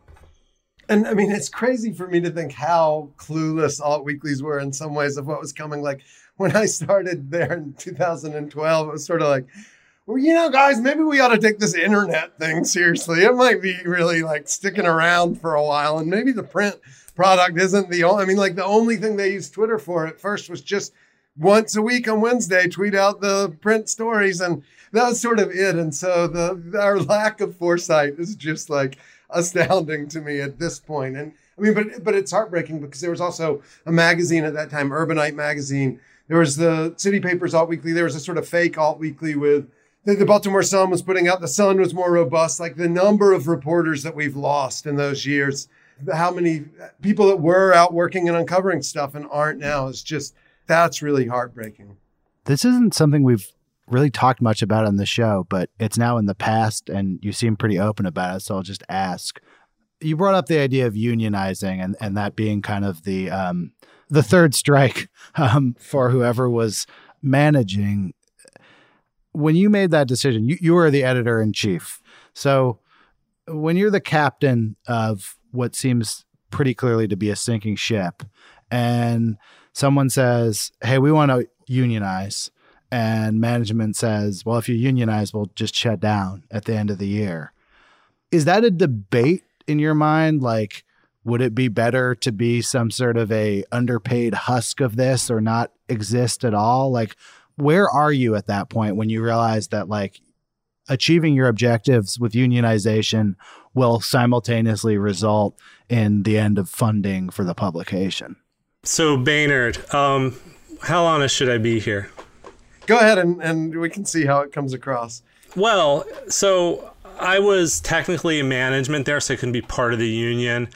And I mean, it's crazy for me to think how clueless alt weeklies were in some ways of what was coming. Like when I started there in 2012, it was sort of like, well, you know, guys, maybe we ought to take this internet thing seriously. It might be really like sticking around for a while, and maybe the print product isn't the only. I mean, like the only thing they used Twitter for at first was just once a week on Wednesday, tweet out the print stories, and that was sort of it. And so the our lack of foresight is just like astounding to me at this point. And I mean, but but it's heartbreaking because there was also a magazine at that time, Urbanite magazine, there was the City Papers Alt Weekly. There was a sort of fake Alt Weekly with the, Baltimore Sun was putting out. The Sun was more robust. Like the number of reporters that we've lost in those years, how many people that were out working and uncovering stuff and aren't now is just that's really heartbreaking. This isn't something we've really talked much about on the show, but it's now in the past and you seem pretty open about it. So I'll just ask. You brought up the idea of unionizing and, and that being kind of the um, the third strike [LAUGHS] um, for whoever was managing. When you made that decision, you, you were the editor in chief. So when you're the captain of what seems pretty clearly to be a sinking ship, and someone says, Hey, we want to unionize. And management says, Well, if you unionize, we'll just shut down at the end of the year. Is that a debate in your mind? Like, would it be better to be some sort of a underpaid husk of this or not exist at all? Like, where are you at that point when you realize that like achieving your objectives with unionization will simultaneously result in the end of funding for the publication? So, Baynard, um, how honest should I be here? Go ahead and, and we can see how it comes across. Well, so I was technically in management there, so I couldn't be part of the union.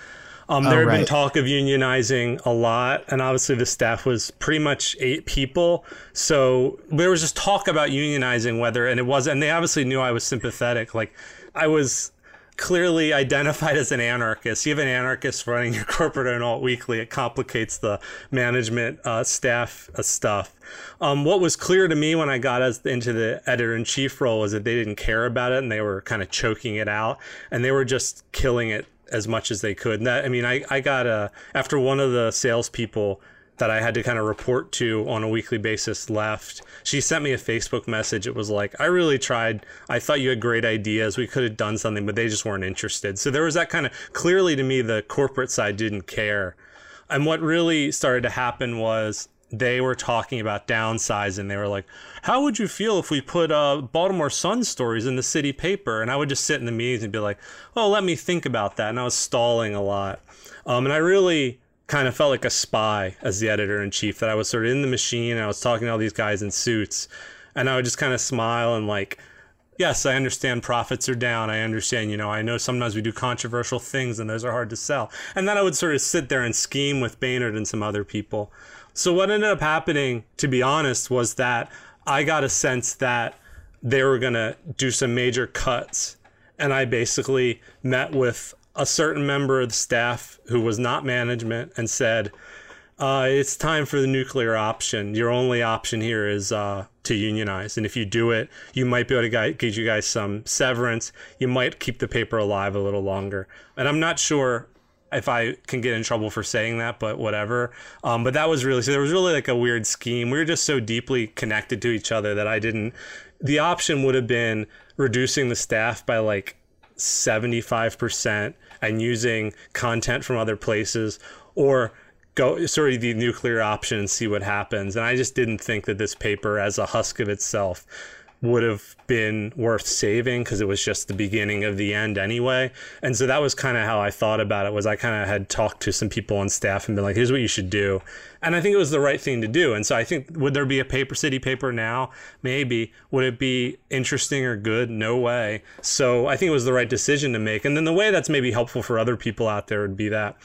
Um, there Oh, had been talk of unionizing a lot, and obviously the staff was pretty much eight people. So there was just talk about unionizing, whether and it was, and they obviously knew I was sympathetic. Like I was clearly identified as an anarchist. You have an anarchist running your [LAUGHS] corporate and alt weekly. It complicates the management uh, staff uh, stuff. Um, what was clear to me when I got as, into the editor in chief role was that they didn't care about it and they were kind of choking it out and they were just killing it as much as they could. And that, I mean, I, I got a, after one of the salespeople that I had to kind of report to on a weekly basis left. She sent me a Facebook message. It was like, I really tried. I thought you had great ideas. We could have done something, but they just weren't interested. So there was that kind of clearly to me, the corporate side didn't care. And what really started to happen was they were talking about downsizing. They were like, "How would you feel if we put uh, Baltimore Sun stories in the city paper?" And I would just sit in the meetings and be like, "Oh, let me think about that." And I was stalling a lot, um, and I really kind of felt like a spy as the editor in chief. That I was sort of in the machine. And I was talking to all these guys in suits, and I would just kind of smile and like. Yes, I understand profits are down. I understand, you know, I know sometimes we do controversial things and those are hard to sell. And then I would sort of sit there and scheme with Baynard and some other people. So what ended up happening, to be honest, was that I got a sense that they were to do some major cuts. And I basically met with a certain member of the staff who was not management and said, uh, it's time for the nuclear option. Your only option here is uh, to unionize. And if you do it, you might be able to get you guys some severance. You might keep the paper alive a little longer. And I'm not sure if I can get in trouble for saying that, but whatever. Um, but that was really, so there was really like a weird scheme. We were just so deeply connected to each other that I didn't, the option would have been reducing the staff by like 75% and using content from other places or go sort of the nuclear option and see what happens. And I just didn't think that this paper, as a husk of itself, would have been worth saving because it was just the beginning of the end anyway. And so that was kind of how I thought about it was I kind of had talked to some people on staff and been like, here's what you should do. And I think it was the right thing to do. And so I think would there be a paper city paper now? Maybe. Would it be interesting or good? No way. So I think it was the right decision to make. And then the way that's maybe helpful for other people out there would be that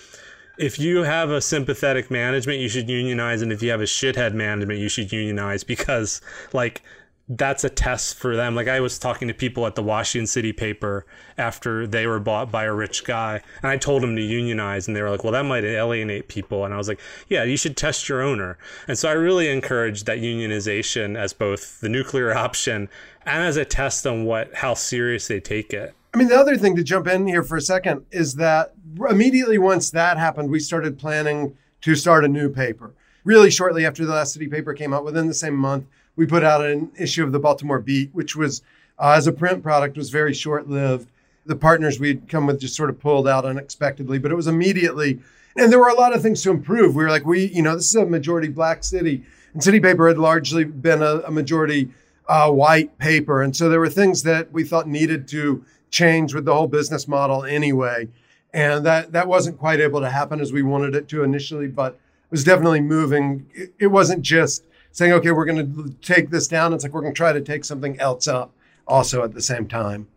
if you have a sympathetic management, you should unionize, and if you have a shithead management, you should unionize because like that's a test for them. Like I was talking to people at the Washington City paper after they were bought by a rich guy, and I told them to unionize, and they were like, "Well, that might alienate people." And I was like, "Yeah, you should test your owner." And so I really encourage that unionization as both the nuclear [LAUGHS] option and as a test on what how serious they take it. I mean, the other thing to jump in here for a second is that immediately once that happened, we started planning to start a new paper. Really shortly after the last city paper came out, within the same month, we put out an issue of the Baltimore Beat, which was, uh, as a print product, was very short lived. The partners we'd come with just sort of pulled out unexpectedly, but it was immediately, and there were a lot of things to improve. We were like, we, you know, this is a majority black city, and City Paper had largely been a, a majority uh, white paper, and so there were things that we thought needed to change with the whole business model anyway. And that that wasn't quite able to happen as we wanted it to initially, but it was definitely moving. It, it wasn't just saying, okay, we're going to take this down. It's like we're going to try to take something else up also at the same time.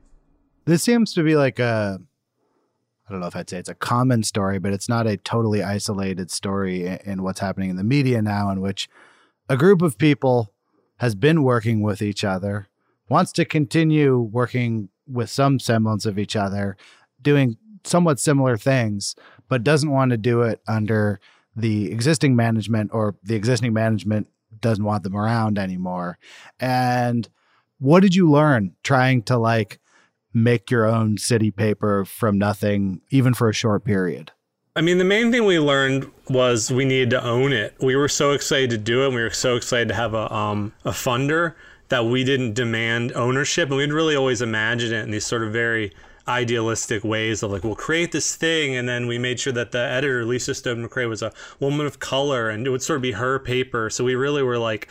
This seems to be like a I don't know if I'd say it's a common story, but it's not a totally isolated story in, what's happening in the media now, in which a group of people has been working with each other, wants to continue working with some semblance of each other, doing somewhat similar things, but doesn't want to do it under the existing management or the existing management doesn't want them around anymore. And what did you learn trying to like make your own city paper from nothing, even for a short period? I mean, the main thing we learned was we needed to own it. We were so excited to do it. And we were so excited to have a um, a funder that we didn't demand ownership, and we'd really always imagined it in these sort of very idealistic ways of like we'll create this thing and then we made sure that the editor Lisa Snowden-McCray was a woman of color and it would sort of be her paper so we really were like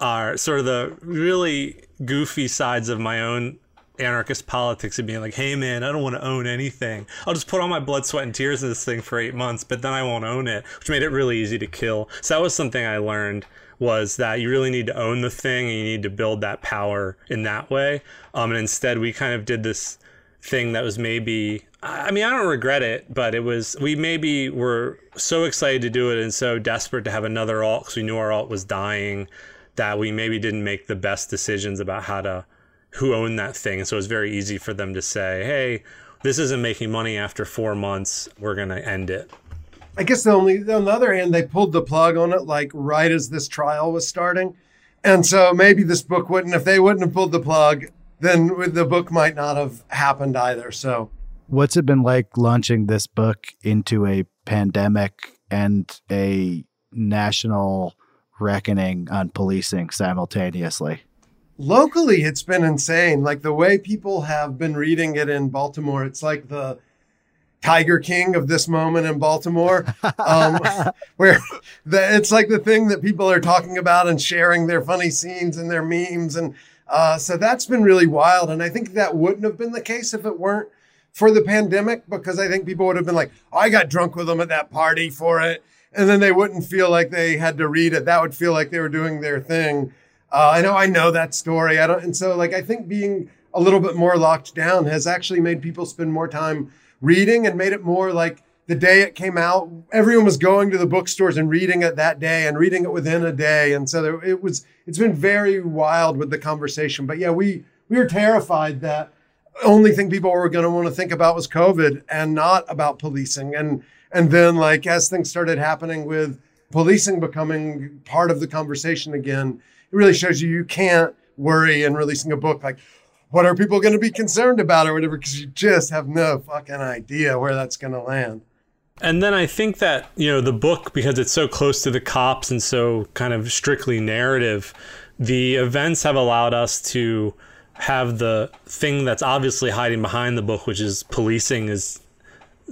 are sort of the really goofy sides of my own anarchist politics and being like, hey man, I don't want to own anything. I'll just put all my blood, sweat, and tears in this thing for eight months, but then I won't own it, which made it really easy to kill. So that was something I learned was that you really need to own the thing and you need to build that power in that way. Um, and instead, we kind of did this thing that was maybe I mean, I don't regret it, but it was we maybe were so excited to do it and so desperate to have another alt because we knew our alt was dying that we maybe didn't make the best decisions about how to who owned that thing. So it was very easy for them to say, "Hey, this isn't making money after four months. We're going to end it." I guess the only on the other hand, they pulled the plug on it like right as this trial was starting, and so maybe this book wouldn't. If they wouldn't have pulled the plug, then the book might not have happened either. So, what's it been like launching this book into a pandemic and a national reckoning on policing simultaneously? Locally, it's been insane. Like the way people have been reading it in Baltimore, it's like the Tiger King of this moment in Baltimore, [LAUGHS] um, [LAUGHS] where the, it's like the thing that people are talking about and sharing their funny scenes and their memes. And uh, so that's been really wild. And I think that wouldn't have been the case if it weren't for the pandemic, because I think people would have been like, oh, I got drunk with them at that party for it and then they wouldn't feel like they had to read it. That would feel like they were doing their thing. Uh, I know I know that story. I don't, and so like I think being a little bit more locked down has actually made people spend more time reading and made it more like the day it came out, everyone was going to the bookstores and reading it that day and reading it within a day. And so there, it was, it's been very wild with the conversation. But yeah, we we were terrified that the only thing people were going to want to think about was COVID and not about policing. And and then, like, as things started happening with policing becoming part of the conversation again, it really shows you you can't worry in releasing a book like, what are people going to be concerned about or whatever, because you just have no fucking idea where that's going to land. And then I think that, you know, the book, because it's so close to the cops and so kind of strictly narrative, the events have allowed us to have the thing that's obviously hiding behind the book, which is policing is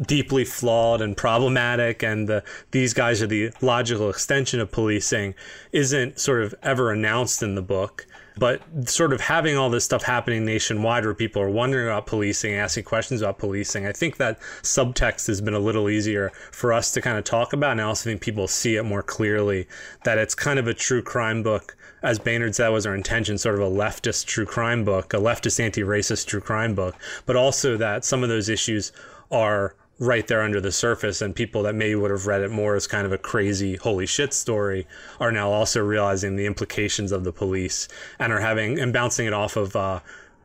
deeply flawed and problematic and the, these guys are the logical extension of policing isn't sort of ever announced in the book but sort of having all this stuff happening nationwide where people are wondering about policing asking questions about policing i think that subtext has been a little easier for us to kind of talk about. And i also think people see it more clearly that it's kind of a true crime book. As Baynard said was our intention, sort of a leftist true crime book, a leftist anti-racist true crime book, but also that some of those issues are right there under the surface and people that maybe would have read it more as kind of a crazy holy shit story are now also realizing the implications of the police and are having and bouncing it off of uh,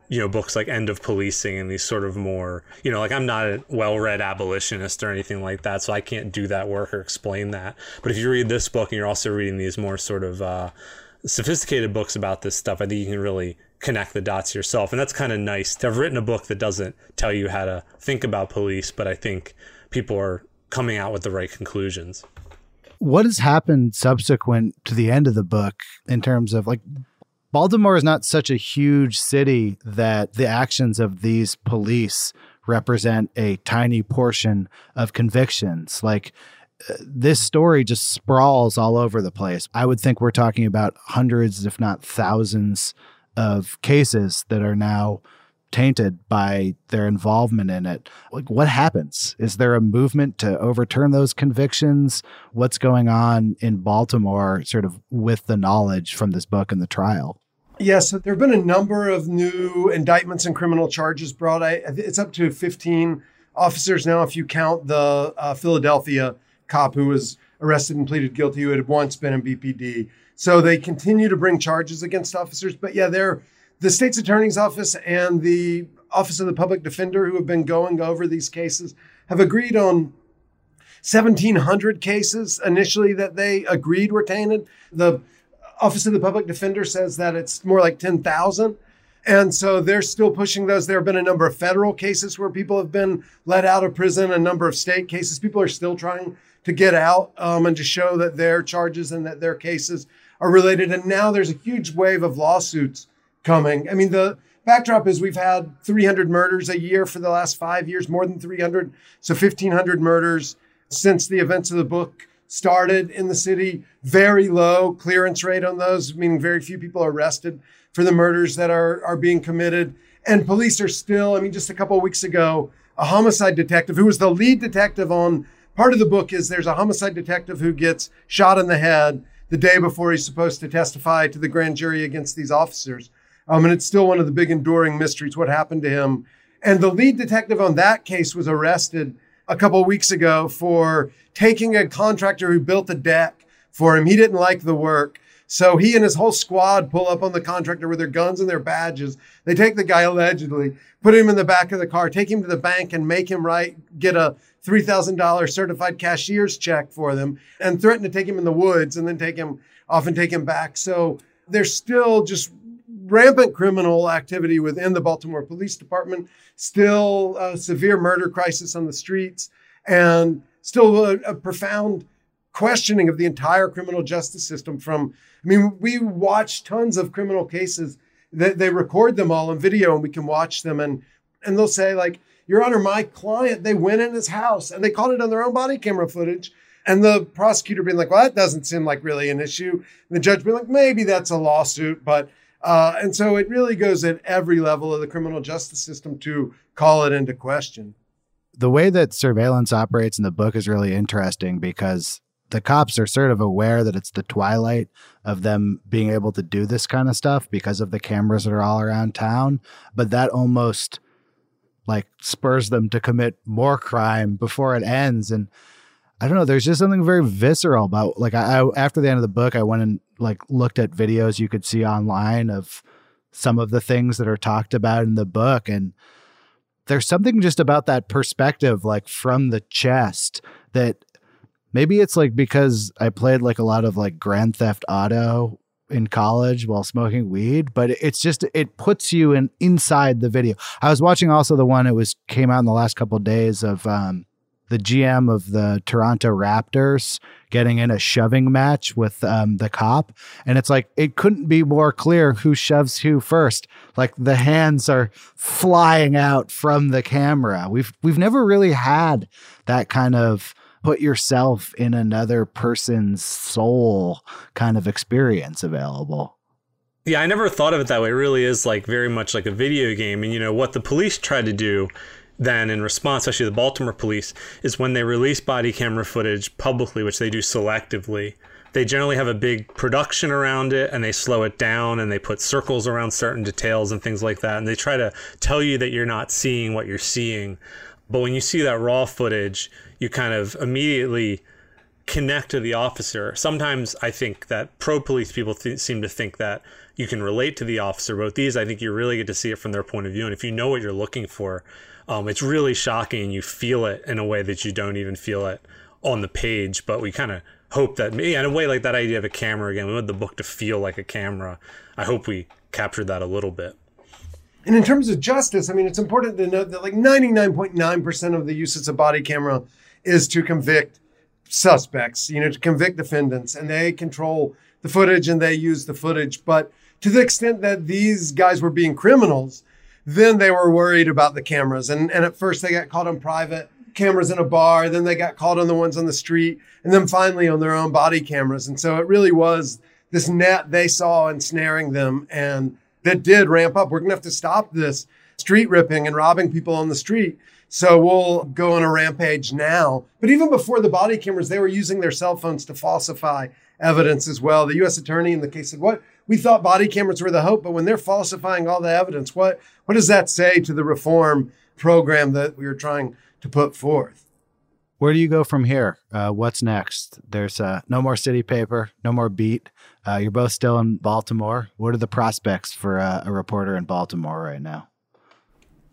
you know books like end of policing and these sort of more you know like i'm not a well-read abolitionist or anything like that so i can't do that work or explain that. But if you read this book and you're also reading these more sort of uh, sophisticated books about this stuff i think you can really connect the dots yourself. And that's kind of nice to have written a book that doesn't tell you how to think about police, but I think people are coming out with the right conclusions. What has happened subsequent to the end of the book in terms of like Baltimore is not such a huge city that the actions of these police represent a tiny portion of convictions. Like uh, this story just sprawls all over the place. I would think we're talking about hundreds, if not thousands, of cases that are now tainted by their involvement in it. Like, what happens? Is there a movement to overturn those convictions? What's going on in Baltimore, sort of with the knowledge from this book and the trial? Yes, there have been a number of new indictments and criminal charges brought. I, it's up to 15 officers now, if you count the uh, Philadelphia cop who was arrested and pleaded guilty, who had once been in BPD. So they continue to bring charges against officers. But yeah, they're the state's attorney's office and the office of the public defender who have been going over these cases have agreed on 1700 cases initially that they agreed were tainted. The office of the public defender says that it's more like 10,000. And so they're still pushing those. There have been a number of federal cases where people have been let out of prison, a number of state cases. People are still trying to get out um, and to show that their charges and that their cases are related. And now there's a huge wave of lawsuits coming. I mean, the backdrop is we've had 300 murders a year for the last five years, more than 300. So 1,500 murders since the events of the book started in the city. Very low clearance rate on those, meaning very few people are arrested for the murders that are, are being committed. And police are still, I mean, just a couple of weeks ago, a homicide detective who was the lead detective on part of the book is there's a homicide detective who gets shot in the head the day before he's supposed to testify to the grand jury against these officers. Um, and it's still one of the big enduring mysteries what happened to him. And the lead detective on that case was arrested a couple weeks ago for taking a contractor who built a deck for him. He didn't like the work. So he and his whole squad pull up on the contractor with their guns and their badges. They take the guy allegedly, put him in the back of the car, take him to the bank and make him write, get a $3,000 certified cashier's check for them and threaten to take him in the woods and then take him off and take him back. So there's still just rampant criminal activity within the Baltimore Police Department, still a severe murder crisis on the streets, and still a, a profound questioning of the entire criminal justice system from i mean we watch tons of criminal cases they record them all on video and we can watch them and and they'll say like your honor my client they went in his house and they caught it on their own body camera footage and the prosecutor being like well that doesn't seem like really an issue and the judge being like maybe that's a lawsuit but uh, and so it really goes at every level of the criminal justice system to call it into question. The way that surveillance operates in the book is really interesting because the cops are sort of aware that it's the twilight of them being able to do this kind of stuff because of the cameras that are all around town. But that almost like spurs them to commit more crime before it ends. And I don't know. There's just something very visceral about like I, I, after the end of the book, I went and like looked at videos you could see online of some of the things that are talked about in the book, and there's something just about that perspective, like from the chest, that maybe it's like because I played like a lot of like Grand Theft Auto in college while smoking weed, but it's just it puts you in inside the video. I was watching also the one it was came out in the last couple of days of um the GM of the Toronto Raptors getting in a shoving match with um, the cop. And it's like, it couldn't be more clear who shoves who first. Like the hands are flying out from the camera. We've, we've never really had that kind of put yourself in another person's soul kind of experience available. Yeah, I never thought of it that way. It really is like very much like a video game. And, you know, what the police tried to do then in response, especially the Baltimore police, is when they release body camera footage publicly, which they do selectively, they generally have a big production around it and they slow it down and they put circles around certain details and things like that. And they try to tell you that you're not seeing what you're seeing. But when you see that raw footage, you kind of immediately connect to the officer. Sometimes I think that pro police people th- seem to think that you can relate to the officer. But these, I think you really get to see it from their point of view. And if you know what you're looking for, um, it's really shocking. You feel it in a way that you don't even feel it on the page. But we kind of hope that, yeah, in a way like that idea of a camera again, we want the book to feel like a camera. I hope we captured that a little bit. And in terms of justice, I mean, it's important to note that like 99.9% of the uses of body camera is to convict suspects, you know, to convict defendants, and they control the footage and they use the footage. But to the extent that these guys were being criminals, then they were worried about the cameras. And, and at first they got caught on private cameras in a bar. Then they got caught on the ones on the street and then finally on their own body cameras. And so it really was this net they saw ensnaring them. And that did ramp up. We're going to have to stop this street ripping and robbing people on the street. So we'll go on a rampage now. But even before the body cameras, they were using their cell phones to falsify evidence as well. The U.S. attorney in the case said, "What we thought body cameras were the hope, but when they're falsifying all the evidence, what what does that say to the reform program that we were trying to put forth?" Where do you go from here? Uh, what's next? There's uh, no more city paper, no more beat. Uh, you're both still in Baltimore. What are the prospects for uh, a reporter in Baltimore right now?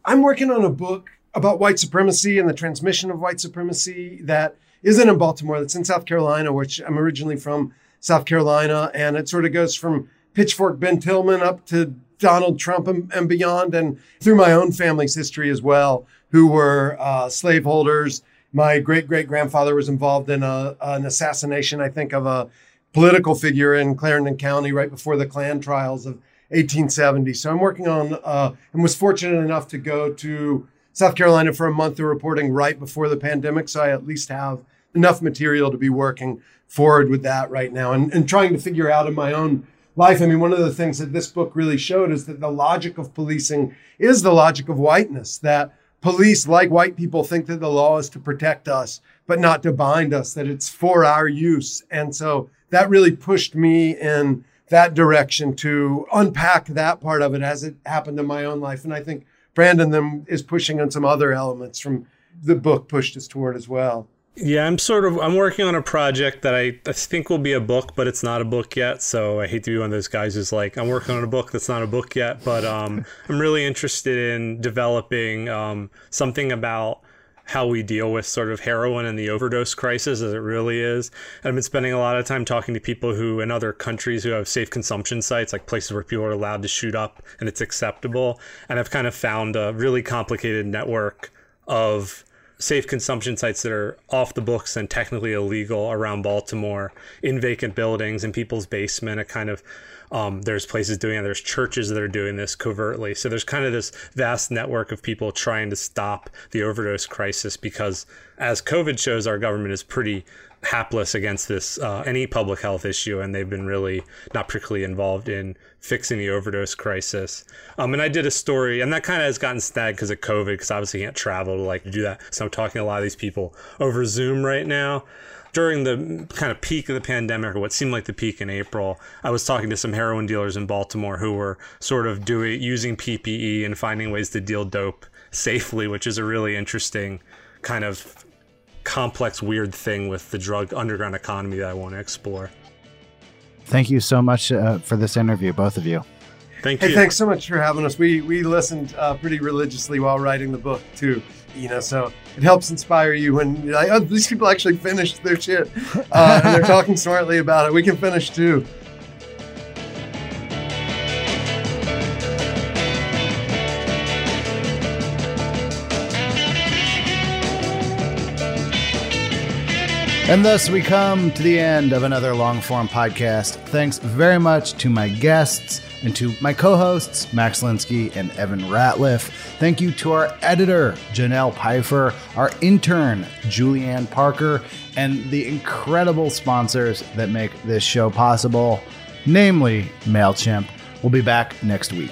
I'm working on a book about white supremacy and the transmission of white supremacy that isn't in Baltimore, that's in South Carolina, which I'm originally from South Carolina. And it sort of goes from Pitchfork Ben Tillman up to Donald Trump and, and beyond, and through my own family's history as well, who were uh, slaveholders. My great great grandfather was involved in a, an assassination, I think, of a political figure in Clarendon County right before the Klan trials of 1870. So I'm working on uh, and was fortunate enough to go to South Carolina for a month of reporting right before the pandemic. So I at least have enough material to be working forward with that right now and, and trying to figure out in my own life. I mean, one of the things that this book really showed is that the logic of policing is the logic of whiteness, that police, like white people, think that the law is to protect us, but not to bind us, that it's for our use. And so that really pushed me in that direction to unpack that part of it as it happened in my own life. And I think Brandon then is pushing on some other elements from the book pushed us toward as well. Yeah, I'm sort of I'm working on a project that I, I think will be a book, but it's not a book yet. So I hate to be one of those guys who's like, I'm working on a book that's not a book yet, but um, I'm really interested in developing um, something about how we deal with sort of heroin and the overdose crisis as it really is. I've been spending a lot of time talking to people who in other countries who have safe consumption sites, like places where people are allowed to shoot up and it's acceptable. And I've kind of found a really complicated network of safe consumption sites that are off the books and technically illegal around Baltimore in vacant buildings in people's basement. It kind of um, there's places doing it. There's churches that are doing this covertly. So there's kind of this vast network of people trying to stop the overdose crisis because, as COVID shows, our government is pretty hapless against this uh, any public health issue, and they've been really not particularly involved in fixing the overdose crisis. Um, and I did a story, and that kind of has gotten snagged because of COVID, because obviously you can't travel to like do that. So I'm talking to a lot of these people over Zoom right now. During the kind of peak of the pandemic, or what seemed like the peak in April, I was talking to some heroin dealers in Baltimore who were sort of doing using PPE and finding ways to deal dope safely, which is a really interesting kind of complex, weird thing with the drug underground economy that I want to explore. Thank you so much uh, for this interview, both of you. Thank you. Hey, thanks so much for having us. We we listened uh, pretty religiously while writing the book too. You know, so it helps inspire you when you're like, oh, these people actually finished their shit [LAUGHS] uh, and they're talking smartly about it. We can finish too. And thus we come to the end of another Longform podcast. Thanks very much to my guests and to my co hosts, Max Linsky and Evan Ratliff. Thank you to our editor, Janelle Pfeiffer, our intern, Julianne Parker, and the incredible sponsors that make this show possible, namely MailChimp. We'll be back next week.